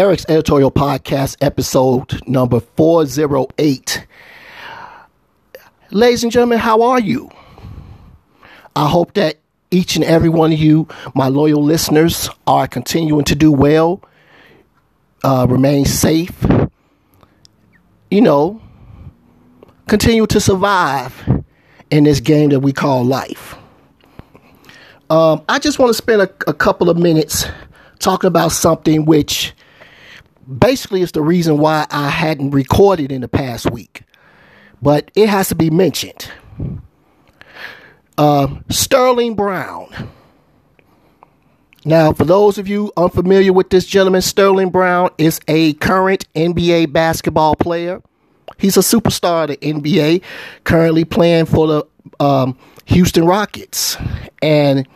Eric's Editorial Podcast, episode number 408. Ladies and gentlemen, how are you? I hope that each and every one of you, my loyal listeners, are continuing to do well, uh, remain safe, you know, continue to survive in this game that we call life. Um, I just want to spend a, a couple of minutes talking about something which basically is the reason why I hadn't recorded in the past week, but it has to be mentioned. Uh, Sterling Brown. Now, for those of you unfamiliar with this gentleman, Sterling Brown is a current NBA basketball player. He's a superstar of the NBA, currently playing for the um, Houston Rockets. And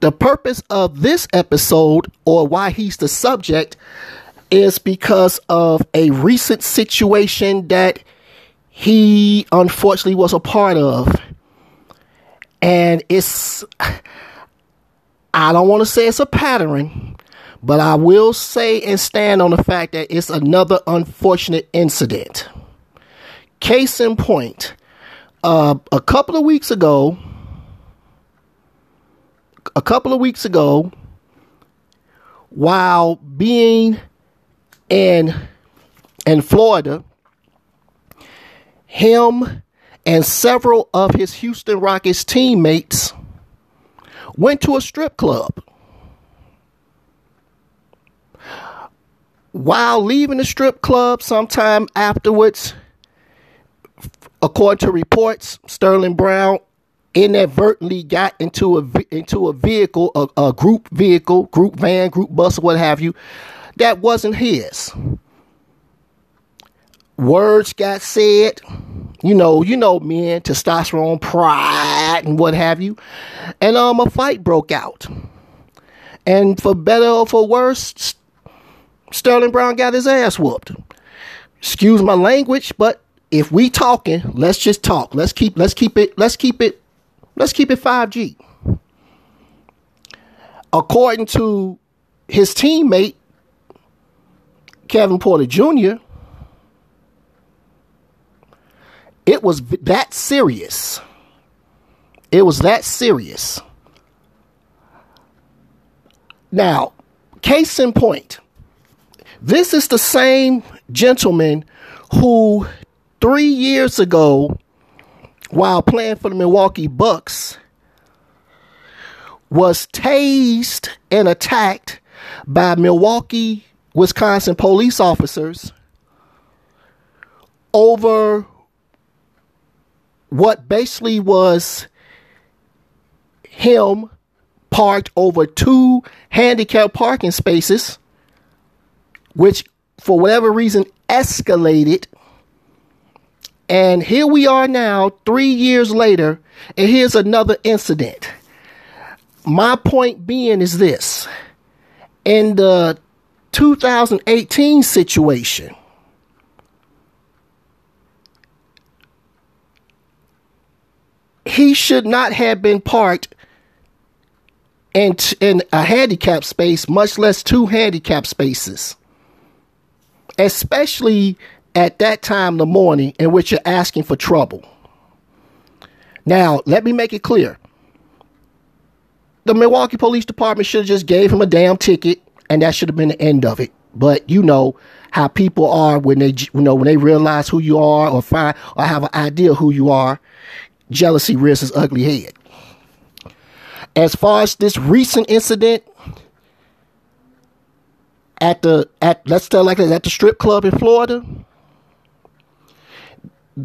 the purpose of this episode, or why he's the subject, is because of a recent situation that he unfortunately was a part of. And it's, I don't want to say it's a pattern, but I will say and stand on the fact that it's another unfortunate incident. Case in point, uh, a couple of weeks ago, a couple of weeks ago, while being in in Florida, him and several of his Houston Rockets teammates went to a strip club. While leaving the strip club sometime afterwards, according to reports, Sterling Brown inadvertently got into a into a vehicle, a, a group vehicle, group van, group bus, or what have you, that wasn't his. Words got said, you know, you know, men, testosterone, pride, and what have you, and um, a fight broke out. And for better or for worse, Sterling Brown got his ass whooped. Excuse my language, but if we talking, let's just talk. Let's keep let's keep it let's keep it Let's keep it 5G. According to his teammate, Kevin Porter Jr., it was that serious. It was that serious. Now, case in point, this is the same gentleman who three years ago while playing for the Milwaukee Bucks was tased and attacked by Milwaukee, Wisconsin police officers over what basically was him parked over two handicap parking spaces, which for whatever reason escalated and here we are now, three years later, and here's another incident. My point being is this in the 2018 situation, he should not have been parked in, in a handicap space, much less two handicap spaces. Especially at that time in the morning in which you're asking for trouble. Now, let me make it clear. The Milwaukee Police Department should have just gave him a damn ticket and that should have been the end of it. But you know how people are when they you know when they realize who you are or find or have an idea who you are, jealousy rears its ugly head. As far as this recent incident at the at let's tell like at the strip club in Florida,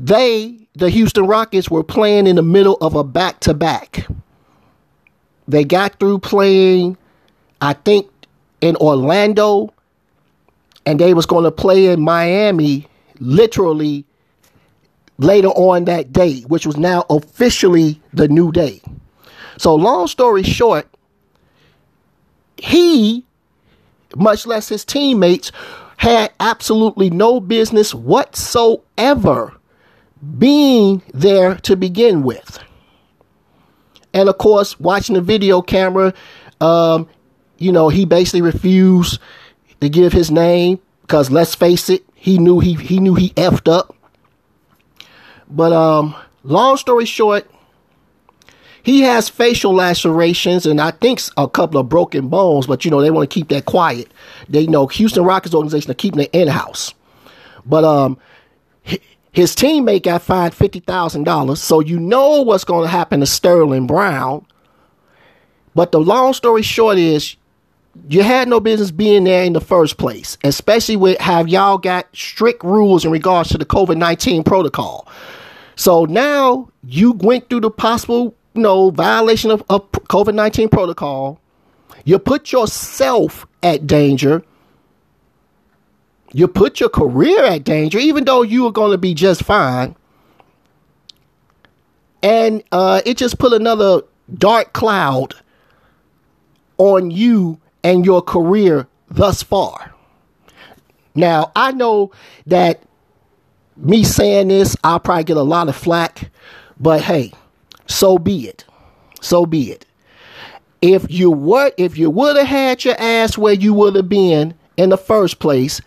they, the Houston Rockets, were playing in the middle of a back to back. They got through playing, I think, in Orlando, and they was going to play in Miami literally later on that day, which was now officially the new day. So, long story short, he, much less his teammates, had absolutely no business whatsoever being there to begin with. And of course, watching the video camera, um, you know, he basically refused. to give his name because let's face it, he knew he he knew he effed up. But um, long story short, he has facial lacerations and I think a couple of broken bones, but you know they want to keep that quiet. They know Houston Rockets organization are keeping it in house. But um, his teammate got fined fifty thousand dollars, so you know what's going to happen to Sterling Brown. But the long story short is, you had no business being there in the first place, especially with have y'all got strict rules in regards to the COVID nineteen protocol. So now you went through the possible, you know, violation of, of COVID nineteen protocol. You put yourself at danger you put your career at danger, even though you are going to be just fine. And uh, it just put another dark cloud on you and your career thus far. Now, I know that me saying this, I'll probably get a lot of flack, but hey, so be it. So be it. If you were, if you would have had your ass where you would have been in the first place,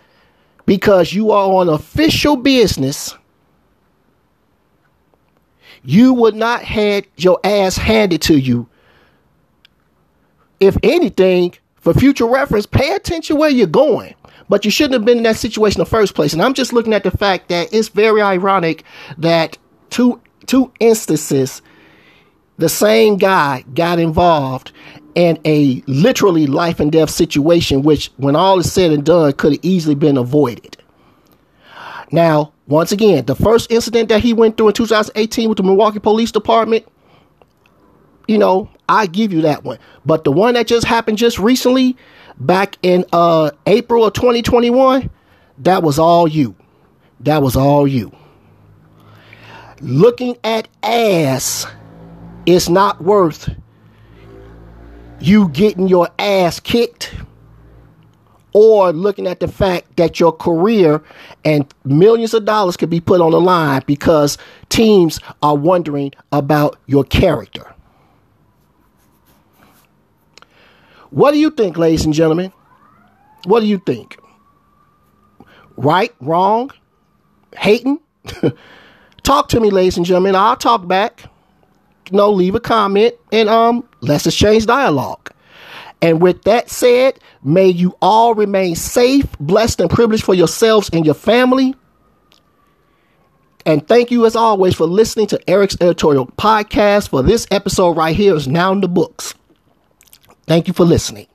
because you are on official business, you would not have your ass handed to you. If anything, for future reference, pay attention where you're going. But you shouldn't have been in that situation in the first place. And I'm just looking at the fact that it's very ironic that two two instances the same guy got involved in a literally life and death situation, which, when all is said and done, could have easily been avoided. Now, once again, the first incident that he went through in 2018 with the Milwaukee Police Department, you know, I give you that one. But the one that just happened just recently, back in uh, April of 2021, that was all you. That was all you. Looking at ass is not worth you getting your ass kicked or looking at the fact that your career and millions of dollars could be put on the line because teams are wondering about your character. What do you think, ladies and gentlemen? What do you think? Right, wrong, hating? talk to me, ladies and gentlemen. I'll talk back you know, leave a comment and um let's exchange dialogue. And with that said, may you all remain safe, blessed, and privileged for yourselves and your family. And thank you as always for listening to Eric's editorial podcast. For this episode right here is now in the books. Thank you for listening.